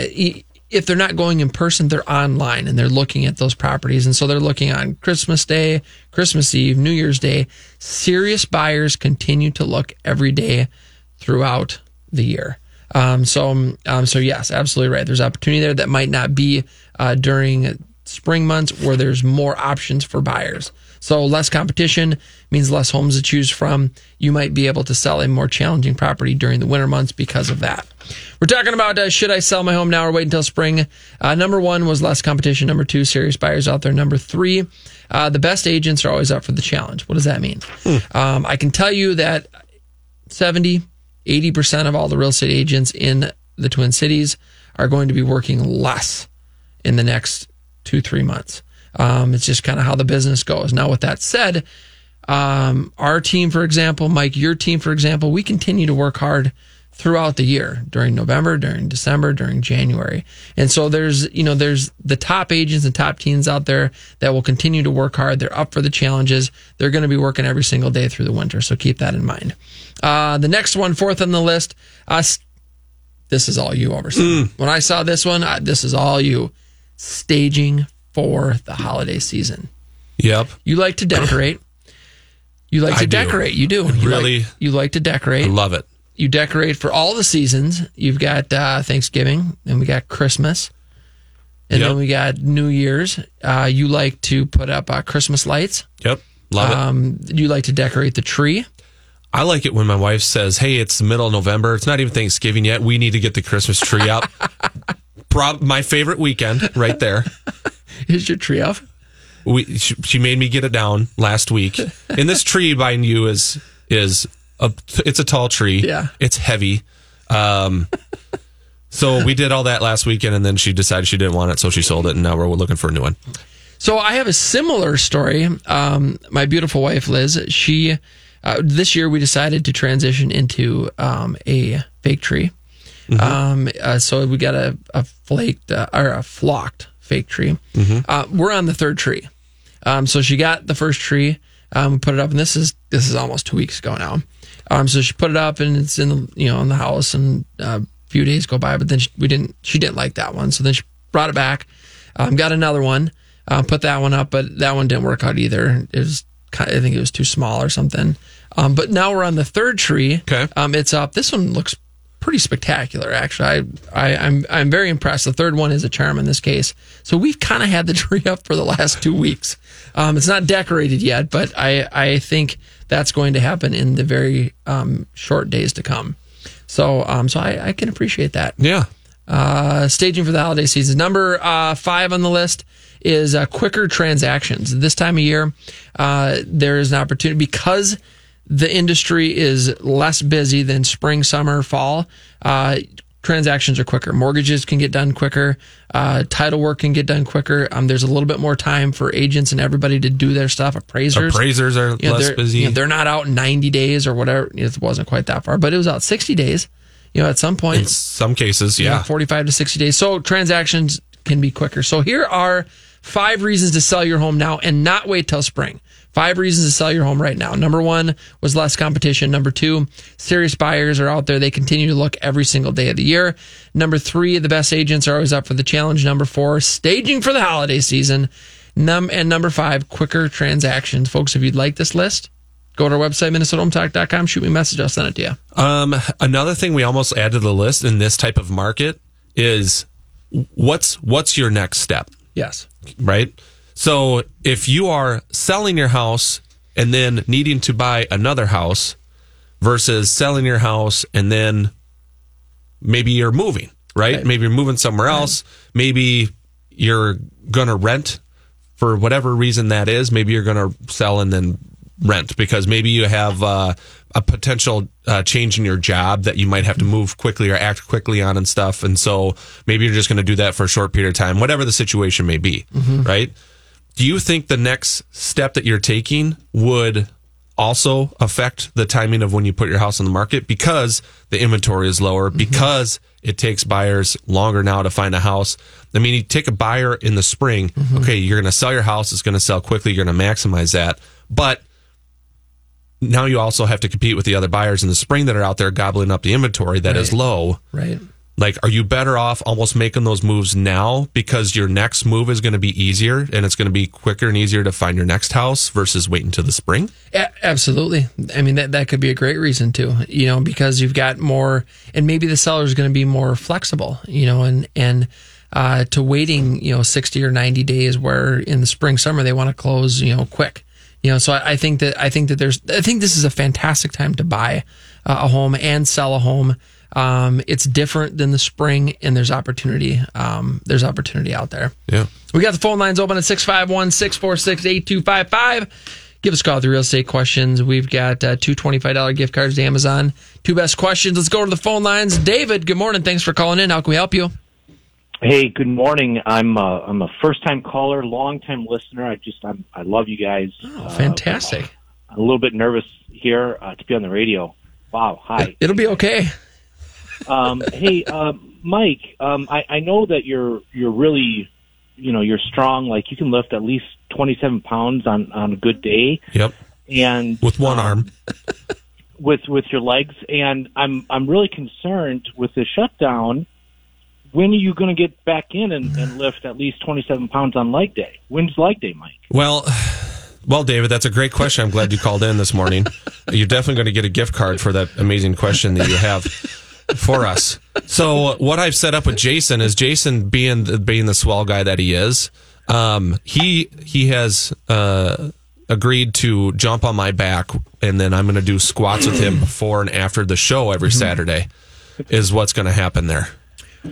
If they're not going in person, they're online and they're looking at those properties. And so they're looking on Christmas Day, Christmas Eve, New Year's Day. Serious buyers continue to look every day throughout the year. Um, so, um, so yes, absolutely right. There's opportunity there that might not be uh, during spring months where there's more options for buyers. So less competition means less homes to choose from. You might be able to sell a more challenging property during the winter months because of that. We're talking about uh, should I sell my home now or wait until spring? Uh, number one was less competition. Number two, serious buyers out there. Number three, uh, the best agents are always up for the challenge. What does that mean? Um, I can tell you that 70, 80% of all the real estate agents in the Twin Cities are going to be working less in the next two, three months. Um, it's just kind of how the business goes. Now, with that said, um, our team, for example, Mike, your team, for example, we continue to work hard throughout the year during November, during December, during January. And so there's, you know, there's the top agents and top teams out there that will continue to work hard. They're up for the challenges. They're going to be working every single day through the winter. So keep that in mind. Uh, the next one, fourth on the list, us. This is all you, Overson. When I saw this one, I, this is all you. Staging for the holiday season. Yep. You like to decorate. [clears throat] You like I to do. decorate. You do. You Really? Like, you like to decorate. I love it. You decorate for all the seasons. You've got uh, Thanksgiving, and we got Christmas, and Yep. then we got New Year's. Uh, you like to put up uh, Christmas lights. Yep. Love it. Um, you like to decorate the tree. I like it when my wife says, "Hey, it's the middle of November. It's not even Thanksgiving yet. We need to get the Christmas tree up." [laughs] Prob- my favorite weekend, right there. Is your tree up? We she, she made me get it down last week. [laughs] And this tree, mind you, is is a it's a tall tree. Yeah. it's heavy. Um, so we did all that last weekend, and then she decided she didn't want it, so she sold it, and now we're looking for a new one. So I have a similar story. Um, my beautiful wife Liz, she uh, this year we decided to transition into um, a fake tree. Um, uh, so we got a, a flaked uh, or a flocked fake tree. Uh, we're on the third tree. Um, so she got the first tree, um, put it up, and this is this is almost two weeks ago now. Um, so she put it up, and it's in the, you know in the house, and uh, a few days go by, but then she, we didn't. She didn't like that one, so then she brought it back, um, got another one, uh, put that one up, but that one didn't work out either. It was I think it was too small or something. Um, but now we're on the third tree. Okay, um, it's up. This one looks pretty spectacular, actually. I, I I'm I'm very impressed. The third one is a charm in this case. So we've kind of had the [laughs] tree up for the last two weeks. Um, it's not decorated yet, but I I think that's going to happen in the very um, short days to come. So um so I, I can appreciate that. Yeah. Uh, staging for the holiday season. Number uh, five on the list is uh, quicker transactions. This time of year, uh, there is an opportunity because the industry is less busy than spring, summer, fall. Uh, transactions are quicker. Mortgages can get done quicker. Uh, title work can get done quicker. Um, there's a little bit more time for agents and everybody to do their stuff. Appraisers, Appraisers are you know, less they're- busy. you know, they're not out 90 days or whatever. It wasn't quite that far, but it was out 60 days. You know, at some point, In some cases, yeah. 45 to 60 days. So transactions can be quicker. So here are five reasons to sell your home now and not wait till spring. Five reasons to sell your home right now. Number one was less competition. Number two, serious buyers are out there. They continue to look every single day of the year. Number three, the best agents are always up for the challenge. Number four, staging for the holiday season. Num- and number five, quicker transactions. Folks, if you'd like this list, go to our website, minnesotahometalk.com, shoot me a message. I'll send it to you. Um, another thing we almost add to the list in this type of market is what's what's your next step, Yes. right? So if you are selling your house and then needing to buy another house versus selling your house and then maybe you're moving, right? Maybe you're moving somewhere else. Maybe you're going to rent for whatever reason that is. Maybe you're going to sell and then rent because maybe you have uh, a potential uh, change in your job that you might have to move quickly or act quickly on and stuff. And so maybe you're just going to do that for a short period of time, whatever the situation may be, right? Do you think the next step that you're taking would also affect the timing of when you put your house on the market because the inventory is lower, mm-hmm. because it takes buyers longer now to find a house? I mean, you take a buyer in the spring, mm-hmm. okay, you're going to sell your house, it's going to sell quickly, you're going to maximize that. But now you also have to compete with the other buyers in the spring that are out there gobbling up the inventory that is Right. low. Right. Like, are you better off almost making those moves now because your next move is going to be easier and it's going to be quicker and easier to find your next house versus waiting to the spring? A- absolutely. I mean, that, that could be a great reason too, you know, because you've got more, and maybe the seller is going to be more flexible, you know, and, and, uh, to waiting, you know, 60 or 90 days where in the spring, summer, they want to close, you know, quick, you know, so I, I think that, I think that there's, I think this is a fantastic time to buy a home and sell a home. Um, it's different than the spring and there's opportunity. Um, there's opportunity out there. Yeah. We got the phone lines open at 651 646 8255. Give us a call with the real estate questions. We've got uh, two $25 gift cards to Amazon. Two best questions. Let's go to the phone lines. David, good morning. Thanks for calling in. How can we help you? Hey, good morning. I'm uh, I'm a first time caller, long time listener. I just I'm, I love you guys. Oh, fantastic. I'm a little bit nervous here uh, to be on the radio. Wow. Hi. It'll be okay. Um, hey, uh, Mike. Um, I, I know that you're you're really, you know, you're strong. Like you can lift at least 27 pounds on on a good day. Yep. And With one arm. [laughs] with with your legs and i'm i'm really concerned with the shutdown when are you going to get back in and, and lift at least 27 pounds on leg day when's leg day mike Well, well, David, that's a great question. I'm glad you called in this morning. [laughs] You're definitely going to get a gift card for that amazing question that you have for us. So, what I've set up with Jason is Jason being the, being the swell guy that he is. Um, he he has uh, agreed to jump on my back, and then I'm going to do squats with him before and after the show every Saturday. Is what's going to happen there.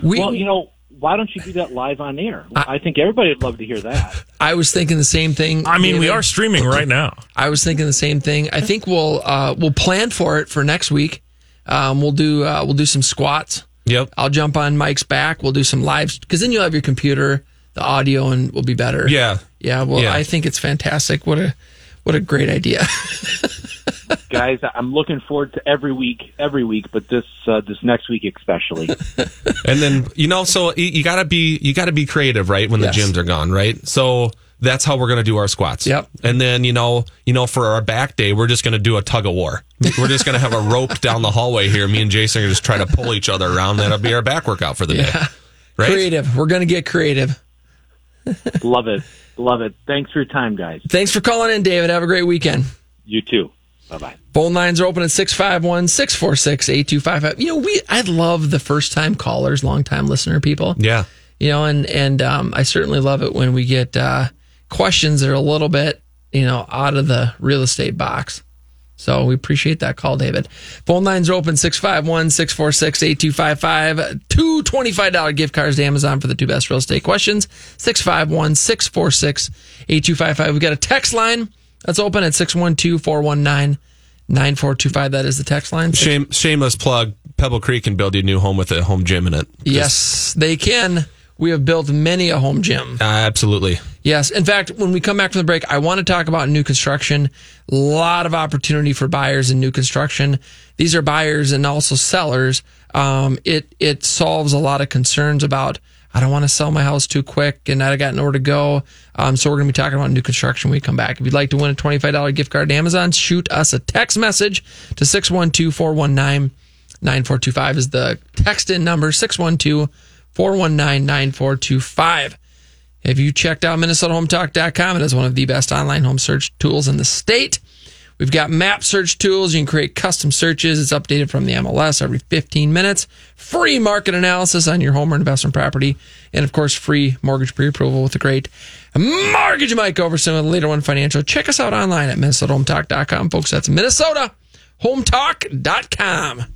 well you know why don't you do that live on air i, think everybody would love to hear that I was thinking the same thing. I mean, we are streaming right now. I was thinking the same thing. I think we'll uh, we'll plan for it for next week. Um, we'll do uh, we'll do some squats. Yep. I'll jump on Mike's back. We'll do some lives because then you'll have your computer, the audio, and will be better. Yeah. Yeah. Well, Yeah. I think it's fantastic. What a what a great idea. [laughs] guys i'm looking forward to every week every week but this uh, this next week especially [laughs] And then you know, so you, you gotta be you gotta be creative, right? When Yes. the gyms are gone, right? So that's how we're gonna do our squats. Yep. And then you know, you know, for our back day, we're just gonna do a tug of war. [laughs] We're just gonna have a rope down the hallway here. Me and Jason are gonna just try to pull each other around. That'll be our back workout for the day. Right? Creative. We're gonna get creative. [laughs] love it love it thanks for your time guys Thanks for calling in, David. Have a great weekend. you too bye-bye Phone lines are open at 651 646 8255. You know, we I love the first time callers, long time listener people. Yeah. You know, and and um, I certainly love it when we get uh, questions that are a little bit, you know, out of the real estate box. So we appreciate that call, David. Phone lines are open 651 646 8255. Two $25 gift cards to Amazon for the two best real estate questions. 651 646 8255. We've got a text line that's open at 612 419 9425. That is the text line. Shame, shameless plug. Pebble Creek can build you a new home with a home gym in it. Yes, they can. We have built many a home gym. Uh, absolutely. Yes. In fact, when we come back from the break, I want to talk about new construction. A lot of opportunity for buyers in new construction. These are buyers and also sellers. Um, it it solves a lot of concerns about I don't want to sell my house too quick and I got nowhere to go. Um, so we're going to be talking about new construction when we come back. If you'd like to win a $25 gift card to Amazon, shoot us a text message to 612 419 9425 is the text in number 612 419 9425. Have you checked out MinnesotaHometalk.com? It is one of the best online home search tools in the state. We've got map search tools. You can create custom searches. It's updated from the MLS every 15 minutes. Free market analysis on your home or investment property. And of course, free mortgage pre approval with the great Mortgage Mike Overson with Leader One Financial. Check us out online at MinnesotaHometalk.com, folks. That's MinnesotaHometalk.com.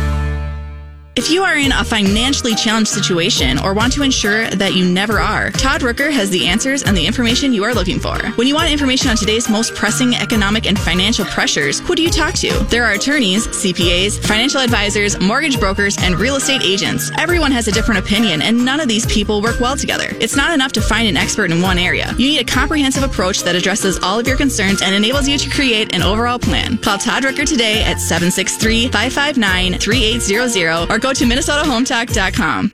If you are in a financially challenged situation or want to ensure that you never are, Todd Rooker has the answers and the information you are looking for. When you want information on today's most pressing economic and financial pressures, who do you talk to? There are attorneys, CPAs, financial advisors, mortgage brokers, and real estate agents. Everyone has a different opinion, and none of these people work well together. It's not enough to find an expert in one area. You need a comprehensive approach that addresses all of your concerns and enables you to create an overall plan. Call Todd Rooker today at 763 559 3800 or go to MinnesotaHometalk.com.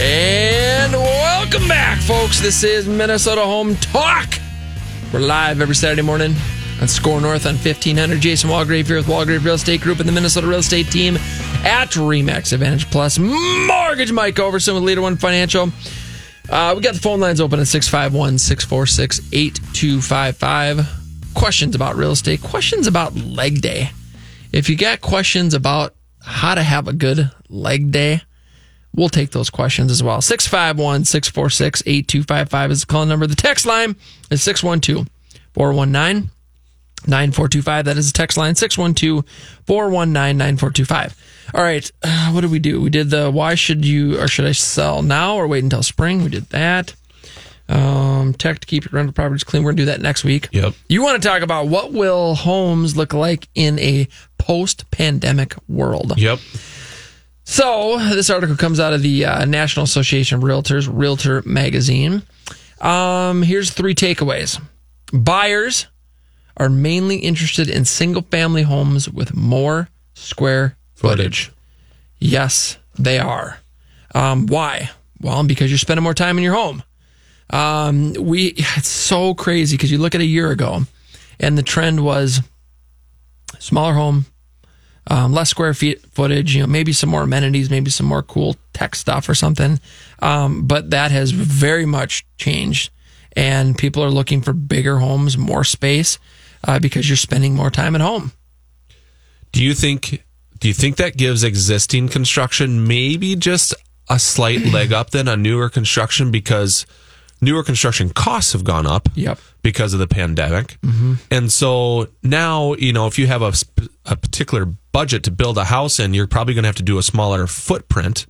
And welcome back, folks. This is Minnesota Home Talk. We're live every Saturday morning on SKOR North on 1500. Jason Walgrave here with Walgrave Real Estate Group and the Minnesota Real Estate Team at Remax Advantage Plus. Mortgage Mike Overson with Leader One Financial. Uh, we got the phone lines open at 651 646 8255. Questions about real estate, questions about leg day. If you got questions about how to have a good leg day, we'll take those questions as well. 651 646 8255 is the call number. The text line is 612 419 9425. That is the text line 612 419 9425. All right. Uh, what did we do? We did the why should you or should I sell now or wait until spring? We did that. Um, tech to keep your rental properties clean. We're going to do that next week. Yep. You want to talk about what will homes look like in a post pandemic world? Yep. So this article comes out of the uh, National Association of Realtors, Realtor Magazine. Um, here's three takeaways. Buyers are mainly interested in single family homes with more square footage. Yes, they are. Um, why? Well, because you're spending more time in your home. Um, we it's so crazy because you look at a year ago, and the trend was smaller home, um, less square feet footage. You know, maybe some more amenities, maybe some more cool tech stuff or something. Um, but that has very much changed, and people are looking for bigger homes, more space, uh, because you're spending more time at home. Do you think do you think that gives existing construction maybe just a slight [clears throat] leg up then on newer construction because newer construction costs have gone up Yep. because of the pandemic. And so now, you know, if you have a, a particular budget to build a house in, you're probably going to have to do a smaller footprint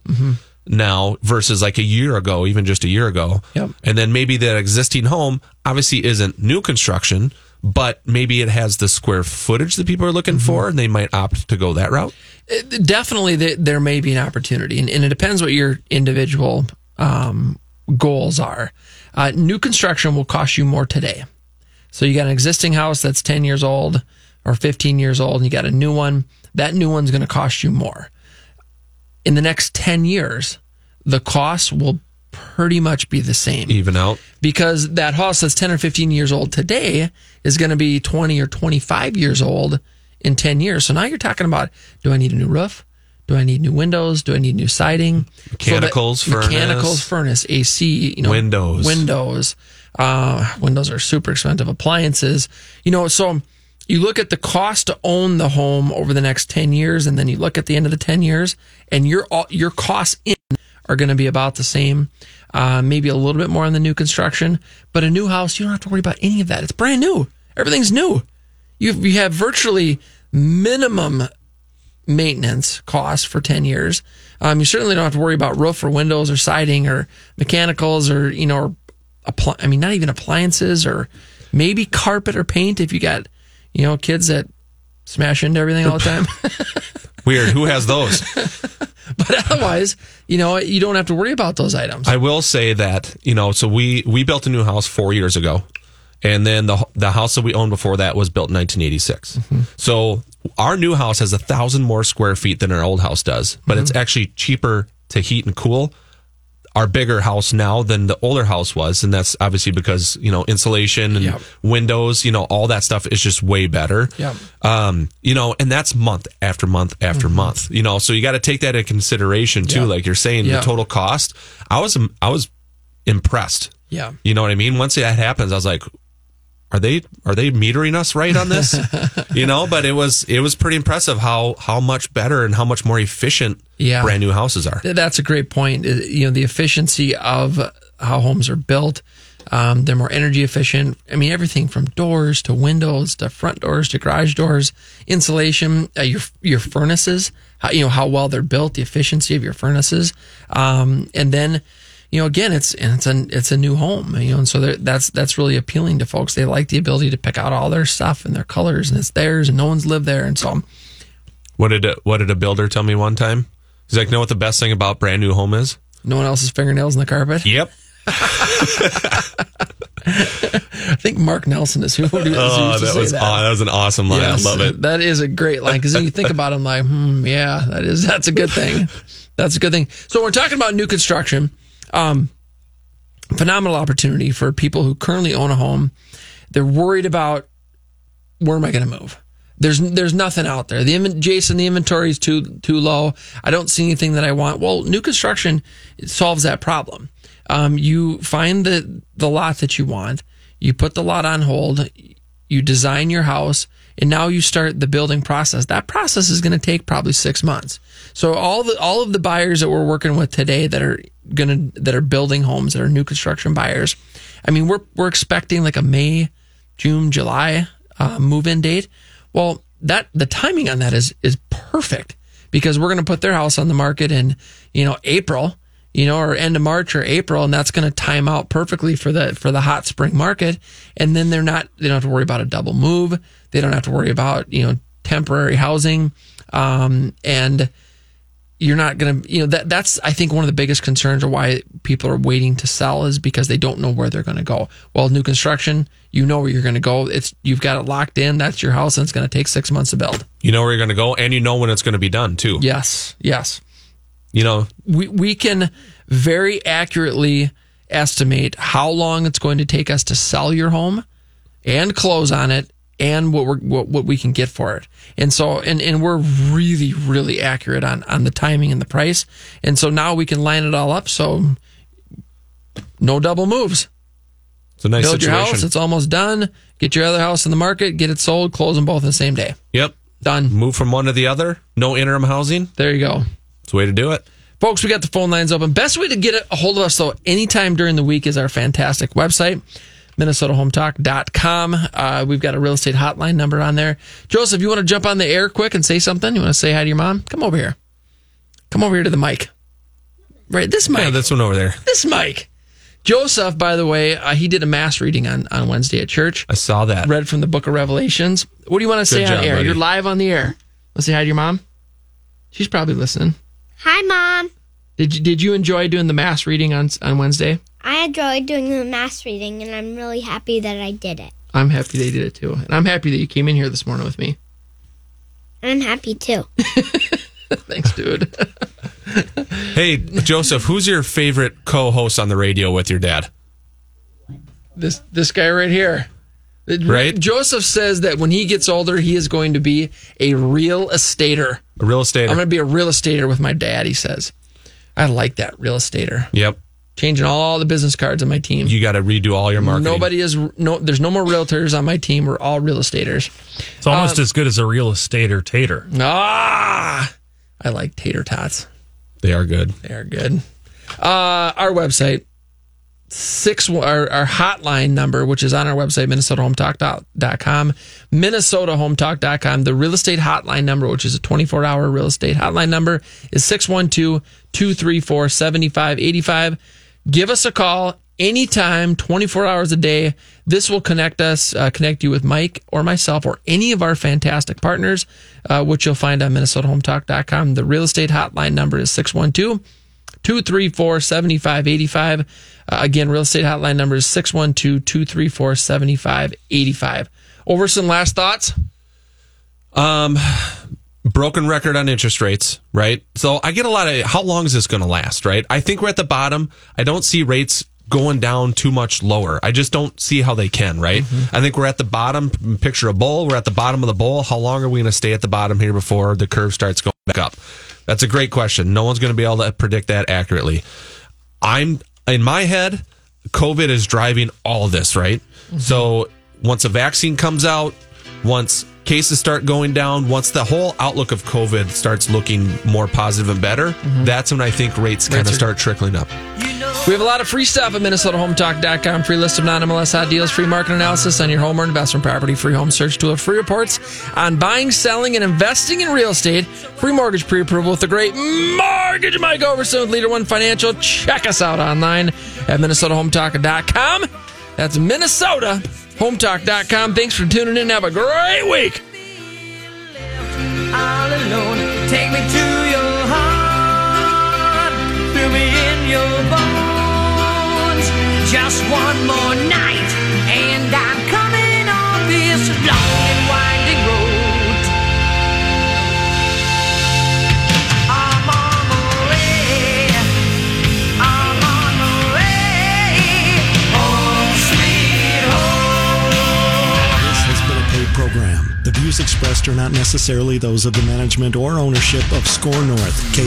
now versus like a year ago, even just a year ago. Yep. And then maybe that existing home obviously isn't new construction, but maybe it has the square footage that people are looking for and they might opt to go that route. It- definitely there, there may be an opportunity and, and it depends what your individual um, goals are. Uh, new construction will cost you more today. So you got an existing house that's 10 years old or 15 years old and you got a new one. That new one's going to cost you more. In the next 10 years the cost will pretty much be the same. Even out. because that house that's 10 or 15 years old today is going to be 20 or 25 years old in 10 years. So now you're talking about do I need a new roof? Do I need new windows? Do I need new siding? Mechanicals, so furnace. mechanicals, furnace, AC, you know, Windows. windows. Uh, windows are super expensive. Appliances, you know. So you look at the cost to own the home over the next 10 years, and then you look at the end of the 10 years, and your your costs in are going to be about the same. Uh, maybe a little bit more on the new construction, but a new house, you don't have to worry about any of that. It's brand new. Everything's new. You you have virtually minimum maintenance costs for 10 years. Um, you certainly don't have to worry about roof or windows or siding or mechanicals or, you know, or appli- I mean, not even appliances or maybe carpet or paint if you got, you know, kids that smash into everything all the time. [laughs] Weird. Who has those? [laughs] but otherwise, you know, you don't have to worry about those items. I will say that you know, so we we built a new house four years ago, and then the the house that we owned before that was built in 1986. Mm-hmm. So our new house has a thousand more square feet than our old house does, but it's Mm-hmm. actually cheaper to heat and cool our bigger house now than the older house was, and that's obviously because you know insulation and Yep. windows, you know, all that stuff is just way better. Yep. Um, you know, and that's month after month after month. You know, so you got to take that into consideration too. Yep. Like you're saying, the total cost. I was I was impressed. Yeah. You know what I mean? Once that happens, I was like, are they are they metering us right on this? [laughs] you know, but it was it was pretty impressive how how much better and how much more efficient Yeah. brand new houses are. That's a great point. Uh, You know, the efficiency of how homes are built. Um, they're more energy efficient. I mean, everything from doors to windows to front doors to garage doors, insulation, uh, your your furnaces. How, you know how well they're built, the efficiency of your furnaces, um, and then you know again, it's and it's a it's a new home. You know, and so that's that's really appealing to folks. They like the ability to pick out all their stuff and their colors, and it's theirs, and no one's lived there, and so What did a, what did a builder tell me one time? He's like, know what the best thing about brand new home is? no one else's fingernails in the carpet. Yep. [laughs] I think Mark Nelson is who, who used Oh, that was that. aw- that was an awesome line. Yes, I love it. That is a great line because then you think about it, I'm like, hmm, yeah, that is that's a good thing. That's a good thing. So we're talking about new construction. Um, phenomenal opportunity for people who currently own a home. They're worried about where am I going to move. There's there's nothing out there. The Jason, the inventory is too too low. I don't see anything that I want. Well, new construction solves that problem. Um, you find the the lot that you want. You put the lot on hold. You design your house, and now you start the building process. That process is going to take probably six months. So all the all of the buyers that we're working with today that are gonna that are building homes that are new construction buyers. I mean, we're we're expecting like a May, June, July uh, move in date. Well, that the timing on that is is perfect because we're going to put their house on the market in you know April, you know, or end of March or April, and that's going to time out perfectly for the for the hot spring market. And then they're not they don't have to worry about a double move. They don't have to worry about you know temporary housing, um, and you're not going to you know that that's I think one of the biggest concerns or why people are waiting to sell is because they don't know where they're going to go. Well, new construction, you know where you're going to go. It's you've got it locked in. That's your house, and it's going to take six months to build. You know where you're going to go, and you know when it's going to be done too. Yes, yes. You know, we we can very accurately estimate how long it's going to take us to sell your home and close on it and what we're what, what we can get for it. And so and and we're really really accurate on on the timing and the price. And so now we can line it all up so no double moves. it's a nice Build situation. your house, it's almost done. Get your other house in the market, get it sold, close them both in the same day. Yep. Done. Move from one to the other. No interim housing. There you go. It's the way to do it. Folks, we got the phone lines open. Best way to get a hold of us, though, anytime during the week is our fantastic website, minnesotahometalk.com. Uh, we've got a real estate hotline number on there. Joseph, you want to jump on the air quick and say something? You want to say hi to your mom? Come over here. Come over here to the mic. Right, this mic. Yeah, this one over there. This mic. Joseph, by the way, uh, he did a mass reading on, on Wednesday at church. I saw that. Read from the book of Revelations. What do you want to say Good on job, air? buddy. You're live on the air. Let's say hi to your mom. She's probably listening. Hi, Mom. Did you, did you enjoy doing the mass reading on on Wednesday? I enjoyed doing the mass reading, and I'm really happy that I did it. I'm happy they did it too, and I'm happy that you came in here this morning with me. I'm happy too. [laughs] [laughs] Thanks, dude. Hey, Joseph, who's your favorite co-host on the radio with your dad? this this guy right here. Right? Joseph says that when he gets older, he is going to be a real estater. A real estater. I'm going to be a real estater with my dad. He says, I like that real estater. Yep. Changing all the business cards on my team. You got to redo all your marketing. Nobody is no. There's no more realtors on my team. We're all real estaters. It's almost Um, as good as a real estater tater. Ah, I like tater tots. They are good. They are good. Uh, our website six our, our hotline number, which is on our website, minnesotahometalk.com, minnesotahometalk.com. The real estate hotline number, which is a 24 hour real estate hotline number, is 612-234-7585. Give us a call anytime, 24 hours a day. This will connect us, uh, connect you with Mike or myself or any of our fantastic partners, uh, which you'll find on minnesotahometalk.com. The real estate hotline number is 612 234 7585. Uh, again, real estate hotline number is 612 234 7585. Overson last thoughts? Um, broken record on interest rates, right? So I get a lot of how long is this going to last, right? I think we're at the bottom. I don't see rates going down too much lower. I just don't see how they can, right? I think we're at the bottom. Picture a bowl. We're at the bottom of the bowl. How long are we going to stay at the bottom here before the curve starts going back up? That's a great question. No one's going to be able to predict that accurately. I'm in my head, COVID is driving all this, right? Mm-hmm. So once a vaccine comes out, once cases start going down, once the whole outlook of COVID starts looking more positive and better, mm-hmm. that's when I think rates kind of are- start trickling up. We have a lot of free stuff at MinnesotaHometalk.com. Free list of non-MLS hot deals, free market analysis on your home or investment property, free home search tool, free reports on buying, selling, and investing in real estate, free mortgage pre-approval with the great Mortgage Mike Overson with Leader One Financial. Check us out online at MinnesotaHometalk.com. That's MinnesotaHometalk.com. Thanks for tuning in. Have a great week. Just one more night, views expressed are not necessarily those of the management or ownership of SKOR North.